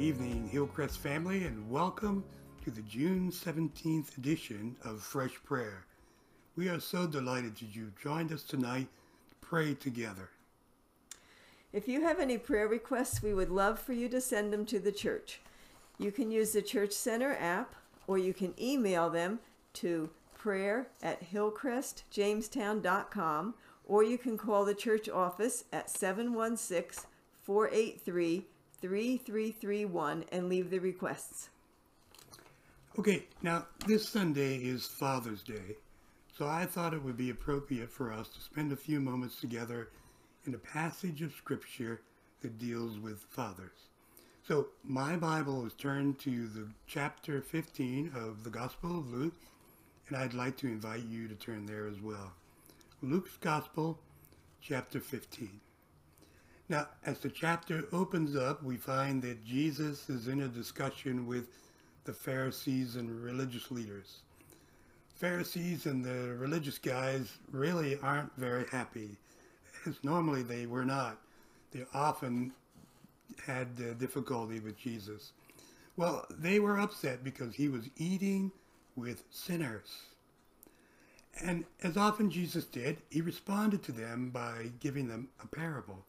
evening, Hillcrest family, and welcome to the June 17th edition of Fresh Prayer. We are so delighted that you joined us tonight to pray together. If you have any prayer requests, we would love for you to send them to the church. You can use the Church Center app or you can email them to prayer at hillcrestjamestown.com or you can call the church office at 716 483 3331 and leave the requests. Okay, now this Sunday is Father's Day, so I thought it would be appropriate for us to spend a few moments together in a passage of Scripture that deals with fathers. So my Bible is turned to the chapter 15 of the Gospel of Luke, and I'd like to invite you to turn there as well. Luke's Gospel, chapter 15. Now, as the chapter opens up, we find that Jesus is in a discussion with the Pharisees and religious leaders. Pharisees and the religious guys really aren't very happy, as normally they were not. They often had uh, difficulty with Jesus. Well, they were upset because he was eating with sinners. And as often Jesus did, he responded to them by giving them a parable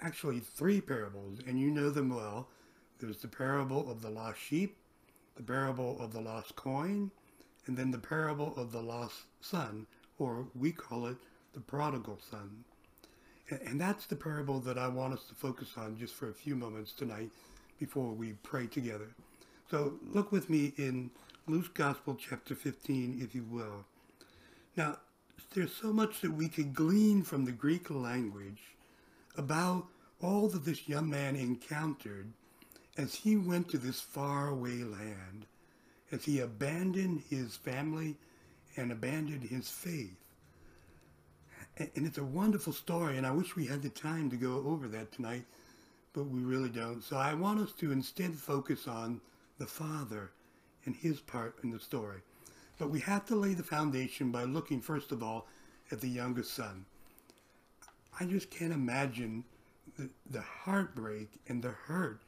actually three parables, and you know them well. There's the parable of the lost sheep, the parable of the lost coin, and then the parable of the lost son, or we call it the prodigal son. And that's the parable that I want us to focus on just for a few moments tonight before we pray together. So look with me in Luke's Gospel, chapter 15, if you will. Now, there's so much that we could glean from the Greek language about all that this young man encountered as he went to this faraway land, as he abandoned his family and abandoned his faith. And it's a wonderful story, and I wish we had the time to go over that tonight, but we really don't. So I want us to instead focus on the father and his part in the story. But we have to lay the foundation by looking, first of all, at the youngest son. I just can't imagine the, the heartbreak and the hurt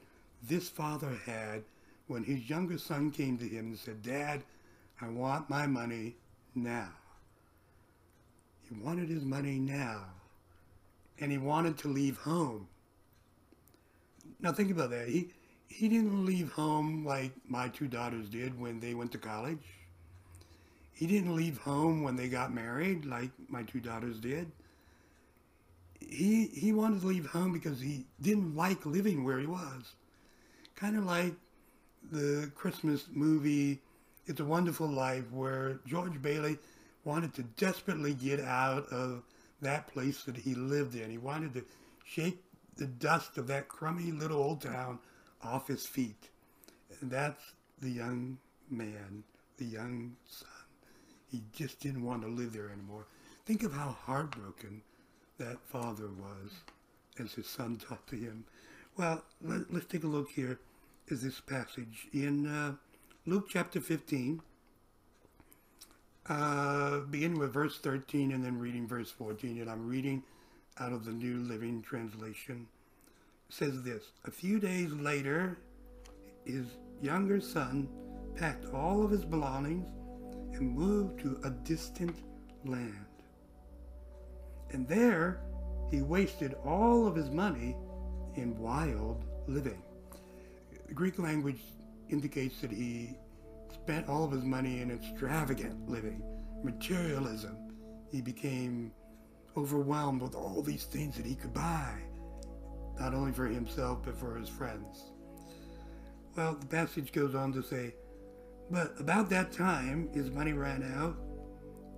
this father had when his younger son came to him and said, Dad, I want my money now. He wanted his money now. And he wanted to leave home. Now think about that. He, he didn't leave home like my two daughters did when they went to college. He didn't leave home when they got married like my two daughters did he he wanted to leave home because he didn't like living where he was. Kind of like the Christmas movie It's a Wonderful Life where George Bailey wanted to desperately get out of that place that he lived in. He wanted to shake the dust of that crummy little old town off his feet. And that's the young man, the young son. He just didn't want to live there anymore. Think of how heartbroken that father was as his son talked to him. Well, let, us take a look here is this passage in uh, Luke chapter 15, uh, beginning with verse 13 and then reading verse 14. And I'm reading out of the New Living Translation. Says this A few days later, his younger son packed all of his belongings and moved to a distant land. And there, he wasted all of his money in wild living. The Greek language indicates that he spent all of his money in extravagant living, materialism. He became overwhelmed with all these things that he could buy, not only for himself, but for his friends. Well, the passage goes on to say, But about that time his money ran out,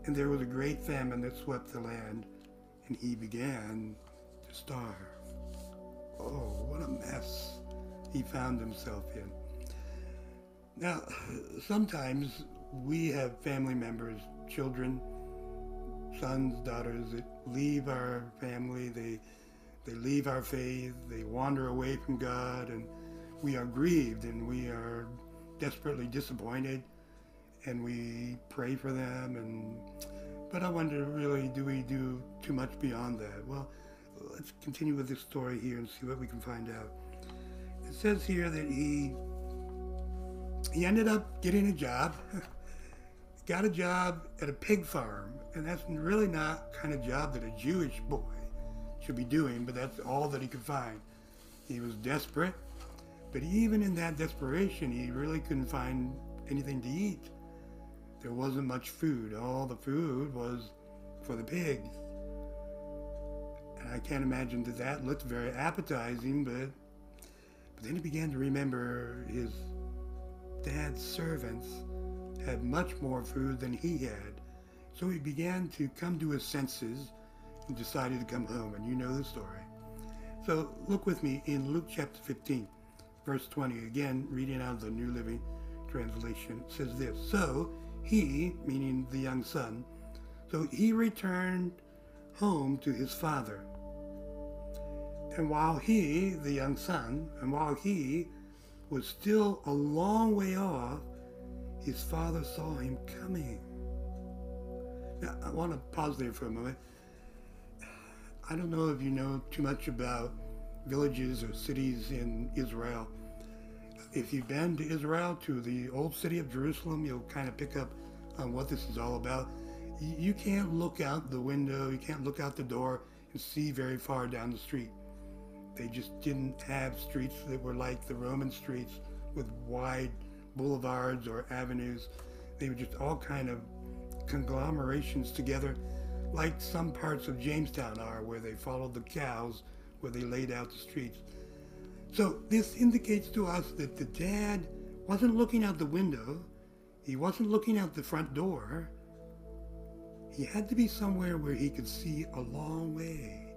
and there was a great famine that swept the land and he began to starve. Oh, what a mess he found himself in. Now, sometimes we have family members, children, sons, daughters that leave our family, they, they leave our faith, they wander away from God, and we are grieved and we are desperately disappointed, and we pray for them and but I wonder, really, do we do too much beyond that? Well, let's continue with this story here and see what we can find out. it says here that he he ended up getting a job, got a job at a pig farm, and that's really not kind of job that a Jewish boy should be doing, but that's all that he could find. He was desperate, but even in that desperation, he really couldn't find anything to eat. There wasn't much food. All the food was for the pigs. And I can't imagine that that looked very appetizing, but, but then he began to remember his dad's servants had much more food than he had. So he began to come to his senses and decided to come home. And you know the story. So look with me in Luke chapter 15, verse 20. Again, reading out of the New Living Translation, says this So he, meaning the young son, so he returned home to his father. And while he, the young son, and while he was still a long way off, his father saw him coming. Now, I want to pause there for a moment. I don't know if you know too much about villages or cities in Israel. If you've been to Israel, to the old city of Jerusalem, you'll kind of pick up on what this is all about. You can't look out the window, you can't look out the door and see very far down the street. They just didn't have streets that were like the Roman streets with wide boulevards or avenues. They were just all kind of conglomerations together, like some parts of Jamestown are, where they followed the cows, where they laid out the streets. So this indicates to us that the dad wasn't looking out the window, he wasn't looking out the front door. He had to be somewhere where he could see a long way.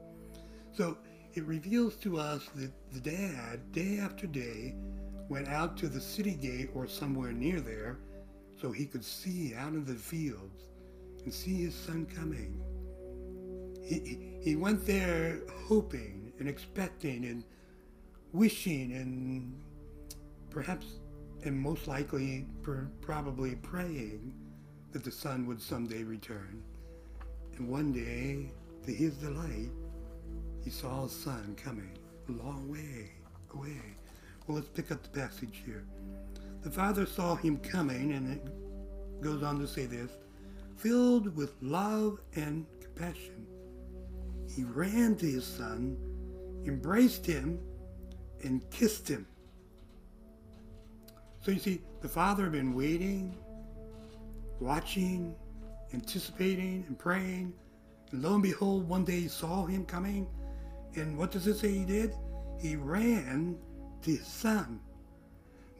So it reveals to us that the dad, day after day, went out to the city gate or somewhere near there so he could see out in the fields and see his son coming. He, he went there hoping and expecting and wishing and perhaps and most likely probably praying that the son would someday return. And one day, to his delight, he saw his son coming a long way away. Well, let's pick up the passage here. The father saw him coming, and it goes on to say this filled with love and compassion. He ran to his son, embraced him, and kissed him. So you see, the father had been waiting, watching, anticipating, and praying. And lo and behold, one day he saw him coming. And what does it say he did? He ran to his son.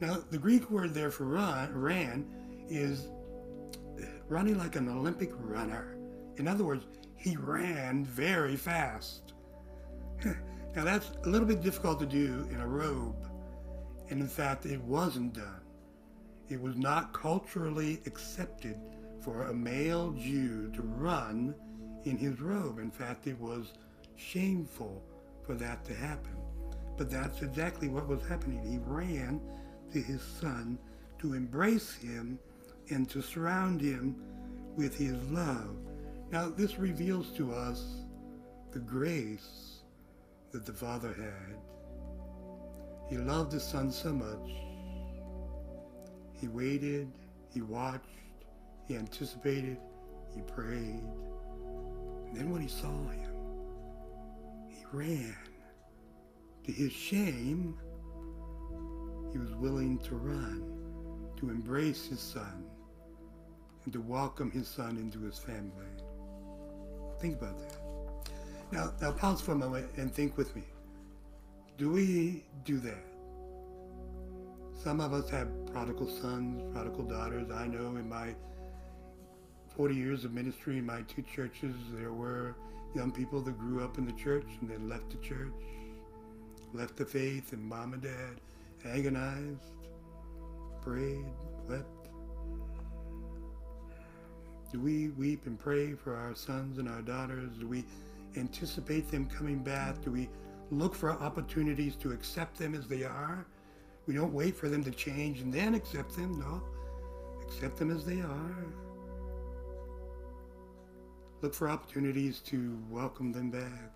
Now, the Greek word there for run, ran is running like an Olympic runner. In other words, he ran very fast. now, that's a little bit difficult to do in a robe. And in fact, it wasn't done. It was not culturally accepted for a male Jew to run in his robe. In fact, it was shameful for that to happen. But that's exactly what was happening. He ran to his son to embrace him and to surround him with his love. Now, this reveals to us the grace that the Father had. He loved his son so much. He waited, he watched, he anticipated, he prayed. And then when he saw him, he ran. To his shame, he was willing to run, to embrace his son, and to welcome his son into his family. Think about that. Now, now pause for a moment and think with me. Do we do that? Some of us have prodigal sons, prodigal daughters. I know in my 40 years of ministry in my two churches, there were young people that grew up in the church and then left the church, left the faith, and mom and dad agonized, prayed, wept. Do we weep and pray for our sons and our daughters? Do we anticipate them coming back? Do we look for opportunities to accept them as they are? We don't wait for them to change and then accept them. No, accept them as they are. Look for opportunities to welcome them back.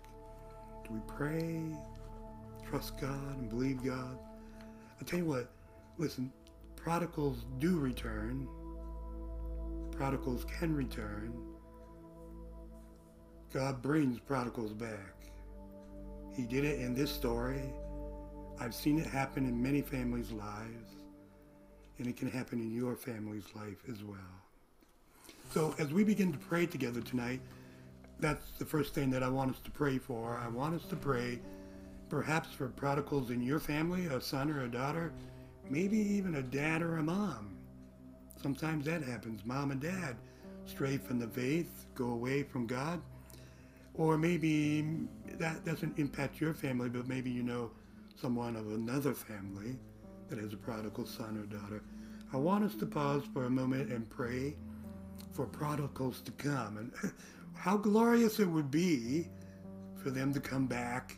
Do we pray, trust God, and believe God I'll tell you what, listen, prodigals do return, prodigals can return. God brings prodigals back. He did it in this story. I've seen it happen in many families' lives, and it can happen in your family's life as well. So, as we begin to pray together tonight, that's the first thing that I want us to pray for. I want us to pray perhaps for prodigals in your family, a son or a daughter, maybe even a dad or a mom. Sometimes that happens. Mom and dad stray from the faith, go away from God. Or maybe that doesn't impact your family, but maybe you know someone of another family that has a prodigal son or daughter. I want us to pause for a moment and pray for prodigals to come. And how glorious it would be for them to come back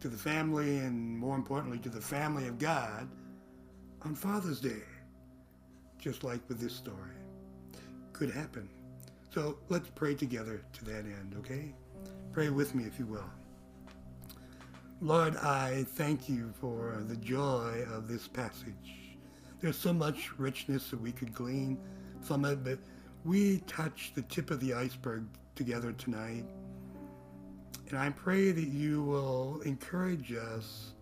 to the family and more importantly to the family of God on Father's Day, just like with this story. Could happen. So let's pray together to that end, okay? Pray with me if you will. Lord, I thank you for the joy of this passage. There's so much richness that we could glean from it, but we touch the tip of the iceberg together tonight. And I pray that you will encourage us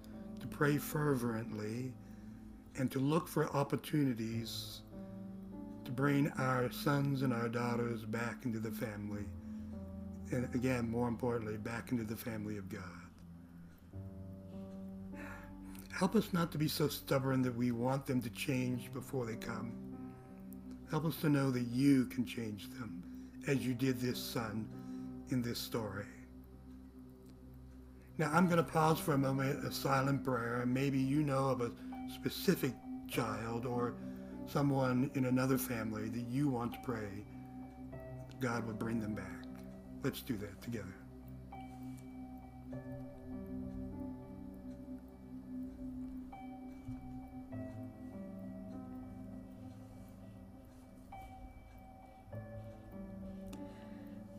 to pray fervently and to look for opportunities to bring our sons and our daughters back into the family. And again, more importantly, back into the family of God. Help us not to be so stubborn that we want them to change before they come. Help us to know that you can change them as you did this son in this story. Now, I'm going to pause for a moment, a silent prayer, and maybe you know of a specific child or someone in another family that you want to pray God would bring them back. Let's do that together.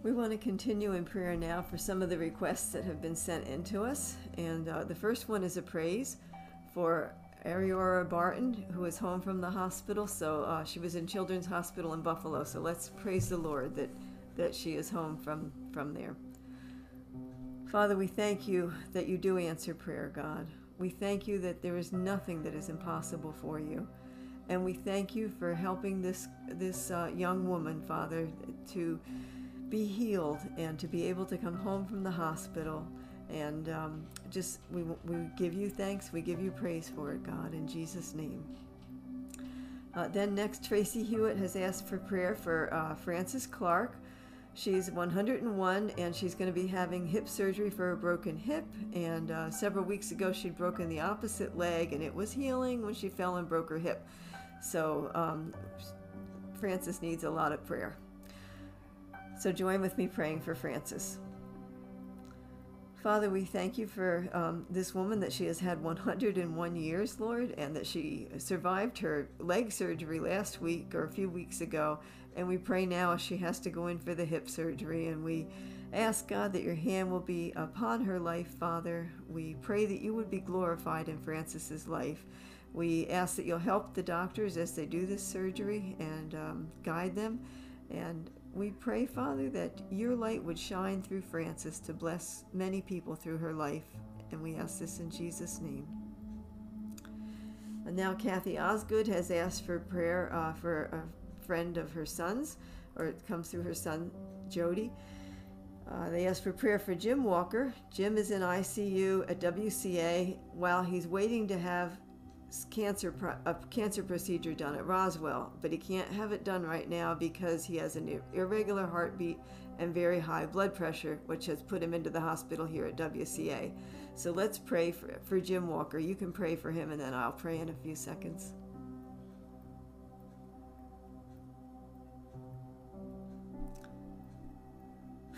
We want to continue in prayer now for some of the requests that have been sent in to us. And uh, the first one is a praise for Ariora Barton, who is home from the hospital. So uh, she was in Children's Hospital in Buffalo. So let's praise the Lord that, that she is home from, from there. Father, we thank you that you do answer prayer, God. We thank you that there is nothing that is impossible for you. And we thank you for helping this, this uh, young woman, Father, to be healed and to be able to come home from the hospital. And um, just, we, we give you thanks, we give you praise for it, God, in Jesus' name. Uh, then next, Tracy Hewitt has asked for prayer for uh, Frances Clark. She's 101 and she's going to be having hip surgery for a broken hip. And uh, several weeks ago, she'd broken the opposite leg and it was healing when she fell and broke her hip. So um, Frances needs a lot of prayer. So join with me praying for Frances. Father, we thank you for um, this woman that she has had 101 years, Lord, and that she survived her leg surgery last week or a few weeks ago. And we pray now she has to go in for the hip surgery. And we ask, God, that your hand will be upon her life, Father. We pray that you would be glorified in Frances's life. We ask that you'll help the doctors as they do this surgery and um, guide them. And we pray, Father, that your light would shine through Frances to bless many people through her life. And we ask this in Jesus' name. And now, Kathy Osgood has asked for prayer uh, for a friend of her son's, or it comes through her son, Jody. Uh, they asked for prayer for Jim Walker. Jim is in ICU at WCA while he's waiting to have cancer a cancer procedure done at Roswell, but he can't have it done right now because he has an irregular heartbeat and very high blood pressure, which has put him into the hospital here at WCA. So let's pray for, for Jim Walker. You can pray for him, and then I'll pray in a few seconds.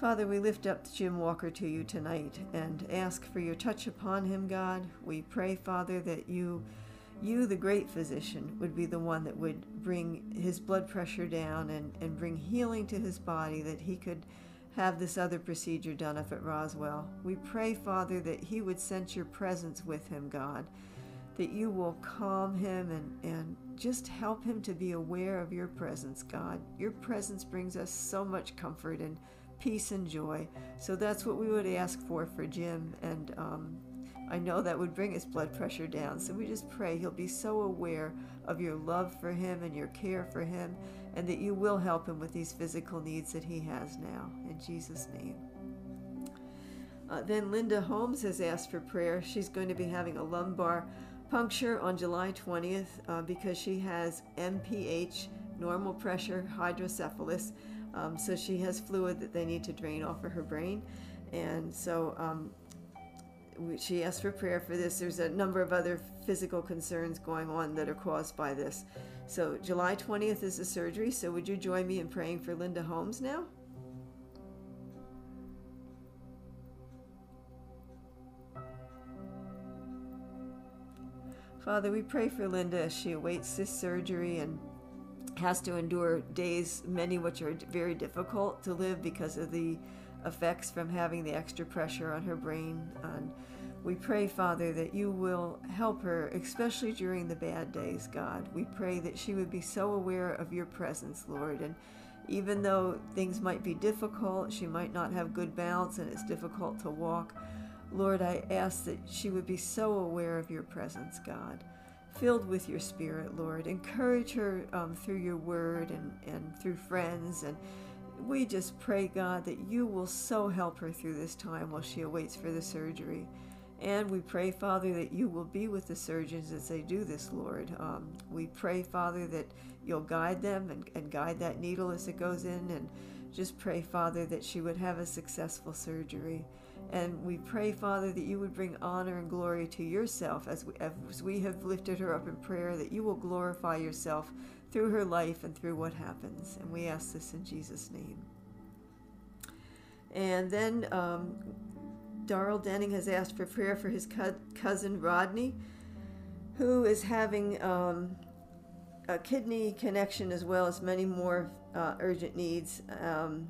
Father, we lift up Jim Walker to you tonight and ask for your touch upon him, God. We pray, Father, that you you, the great physician, would be the one that would bring his blood pressure down and, and bring healing to his body that he could have this other procedure done up at Roswell. We pray, Father, that he would sense your presence with him, God, that you will calm him and, and just help him to be aware of your presence, God. Your presence brings us so much comfort and peace and joy. So that's what we would ask for for Jim. And um, I know that would bring his blood pressure down. So we just pray he'll be so aware of your love for him and your care for him, and that you will help him with these physical needs that he has now. In Jesus' name. Uh, then Linda Holmes has asked for prayer. She's going to be having a lumbar puncture on July 20th uh, because she has NPH, normal pressure hydrocephalus. Um, so she has fluid that they need to drain off of her brain. And so um, she asked for prayer for this. There's a number of other physical concerns going on that are caused by this. So July 20th is the surgery. So would you join me in praying for Linda Holmes now? Father, we pray for Linda as she awaits this surgery and has to endure days, many which are very difficult to live because of the effects from having the extra pressure on her brain. And we pray, Father, that you will help her, especially during the bad days, God. We pray that she would be so aware of your presence, Lord. And even though things might be difficult, she might not have good balance and it's difficult to walk, Lord, I ask that she would be so aware of your presence, God, filled with your spirit, Lord. Encourage her um, through your word and, and through friends. And we just pray, God, that you will so help her through this time while she awaits for the surgery. And we pray, Father, that you will be with the surgeons as they do this, Lord. Um, we pray, Father, that you'll guide them and, and guide that needle as it goes in. And just pray, Father, that she would have a successful surgery. And we pray, Father, that you would bring honor and glory to yourself as we, as we have lifted her up in prayer, that you will glorify yourself through her life and through what happens. And we ask this in Jesus' name. And then um, Darrell Denning has asked for prayer for his co- cousin Rodney, who is having um, a kidney connection as well as many more uh, urgent needs. Um,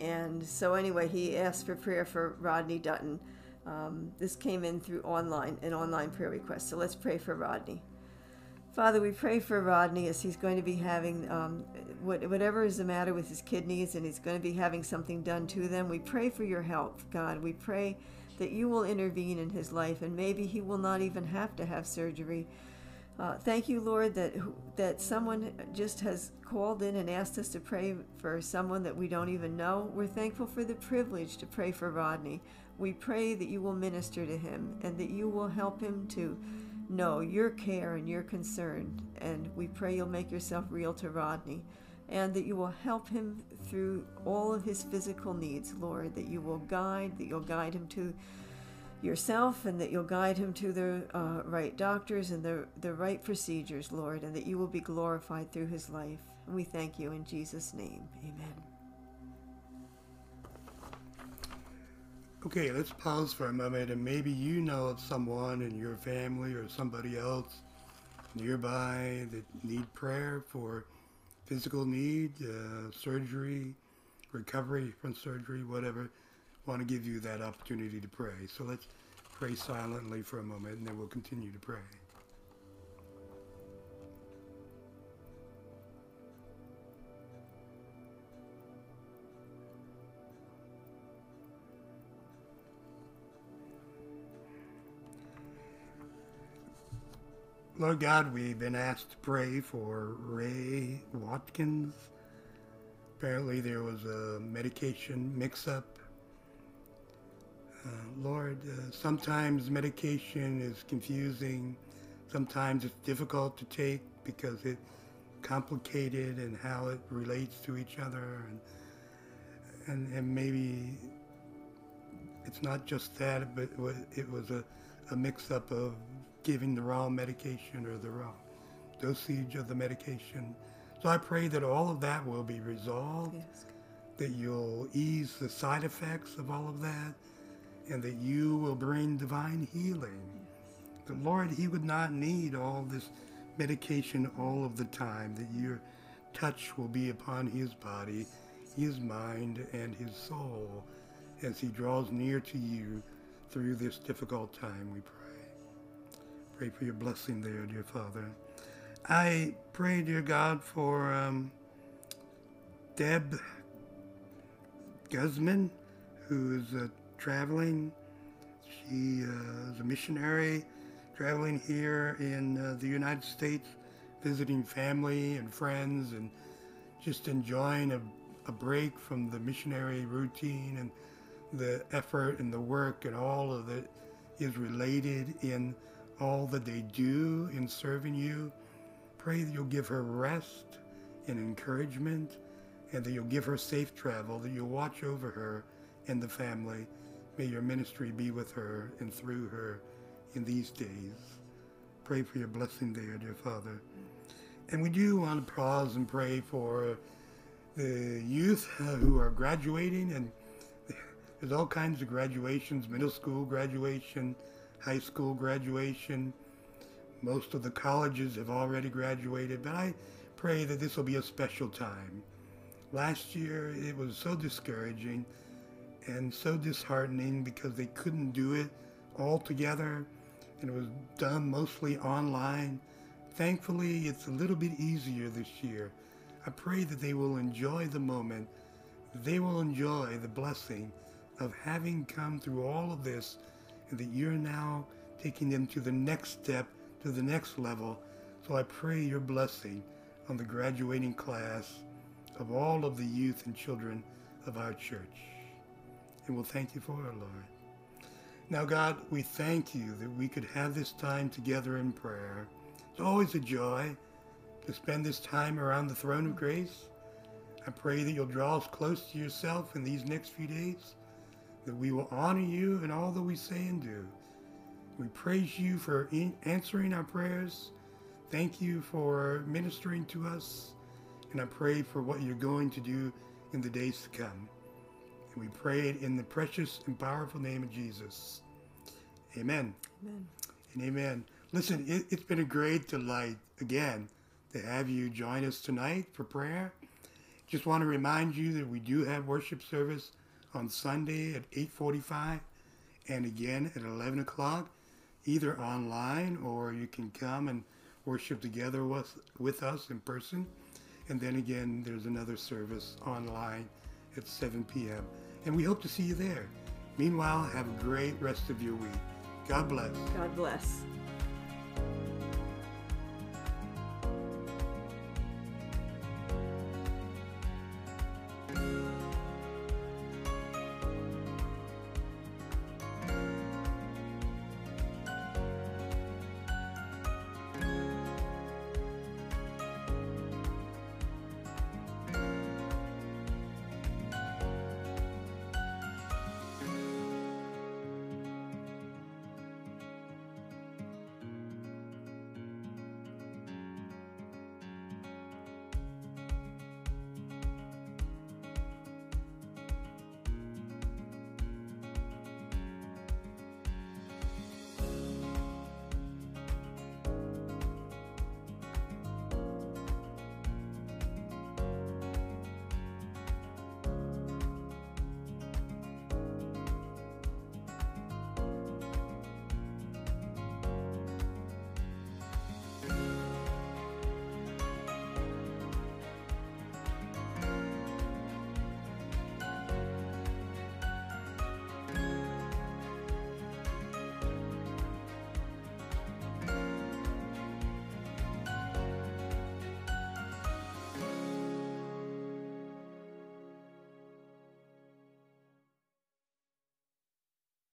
and so anyway, he asked for prayer for Rodney Dutton. Um, this came in through online, an online prayer request. So let's pray for Rodney. Father, we pray for Rodney as he's going to be having um, what, whatever is the matter with his kidneys and he's going to be having something done to them. We pray for your help, God. We pray that you will intervene in his life and maybe he will not even have to have surgery. Uh, thank you, Lord, that that someone just has called in and asked us to pray for someone that we don't even know. We're thankful for the privilege to pray for Rodney. We pray that you will minister to him and that you will help him to know your care and your concern. And we pray you'll make yourself real to Rodney and that you will help him through all of his physical needs, Lord, that you will guide, that you'll guide him to yourself and that you'll guide him to the uh, right doctors and the, the right procedures, Lord, and that you will be glorified through his life. And we thank you in Jesus' name. Amen. Okay, let's pause for a moment and maybe you know of someone in your family or somebody else nearby that need prayer for physical need, uh, surgery, recovery from surgery, whatever want to give you that opportunity to pray. So let's pray silently for a moment and then we'll continue to pray. Lord God, we've been asked to pray for Ray Watkins. Apparently, there was a medication mix up uh, Lord, uh, sometimes medication is confusing. Sometimes it's difficult to take because it's complicated and how it relates to each other. And, and, and maybe it's not just that, but it was a, a mix-up of giving the wrong medication or the wrong dosage of the medication. So I pray that all of that will be resolved, yes. that you'll ease the side effects of all of that, and that you will bring divine healing. The Lord, He would not need all this medication all of the time, that your touch will be upon His body, His mind, and His soul as He draws near to you through this difficult time, we pray. Pray for your blessing there, dear Father. I pray, dear God, for um, Deb Guzman, who is uh, traveling. She uh, is a missionary traveling here in uh, the United States, visiting family and friends, and just enjoying a, a break from the missionary routine and the effort and the work and all of it is related in all that they do in serving you. Pray that you'll give her rest and encouragement and that you'll give her safe travel, that you'll watch over her and the family. May your ministry be with her and through her in these days. Pray for your blessing there, dear Father. And we do want to pause and pray for the youth who are graduating, and there's all kinds of graduations middle school graduation, high school graduation. Most of the colleges have already graduated, but I pray that this will be a special time. Last year, it was so discouraging and so disheartening because they couldn't do it all together and it was done mostly online. Thankfully, it's a little bit easier this year. I pray that they will enjoy the moment. They will enjoy the blessing of having come through all of this and that you're now taking them to the next step, to the next level. So I pray your blessing on the graduating class of all of the youth and children of our church. And we'll thank you for it, Lord. Now, God, we thank you that we could have this time together in prayer. It's always a joy to spend this time around the throne of grace. I pray that you'll draw us close to yourself in these next few days, that we will honor you in all that we say and do. We praise you for answering our prayers. Thank you for ministering to us. And I pray for what you're going to do in the days to come. And we pray it in the precious and powerful name of Jesus. Amen. Amen. And amen. Listen, it, it's been a great delight again to have you join us tonight for prayer. Just want to remind you that we do have worship service on Sunday at 8:45 and again at 11 o'clock, either online or you can come and worship together with, with us in person. And then again, there's another service online at 7 p.m. And we hope to see you there. Meanwhile, have a great rest of your week. God bless. God bless.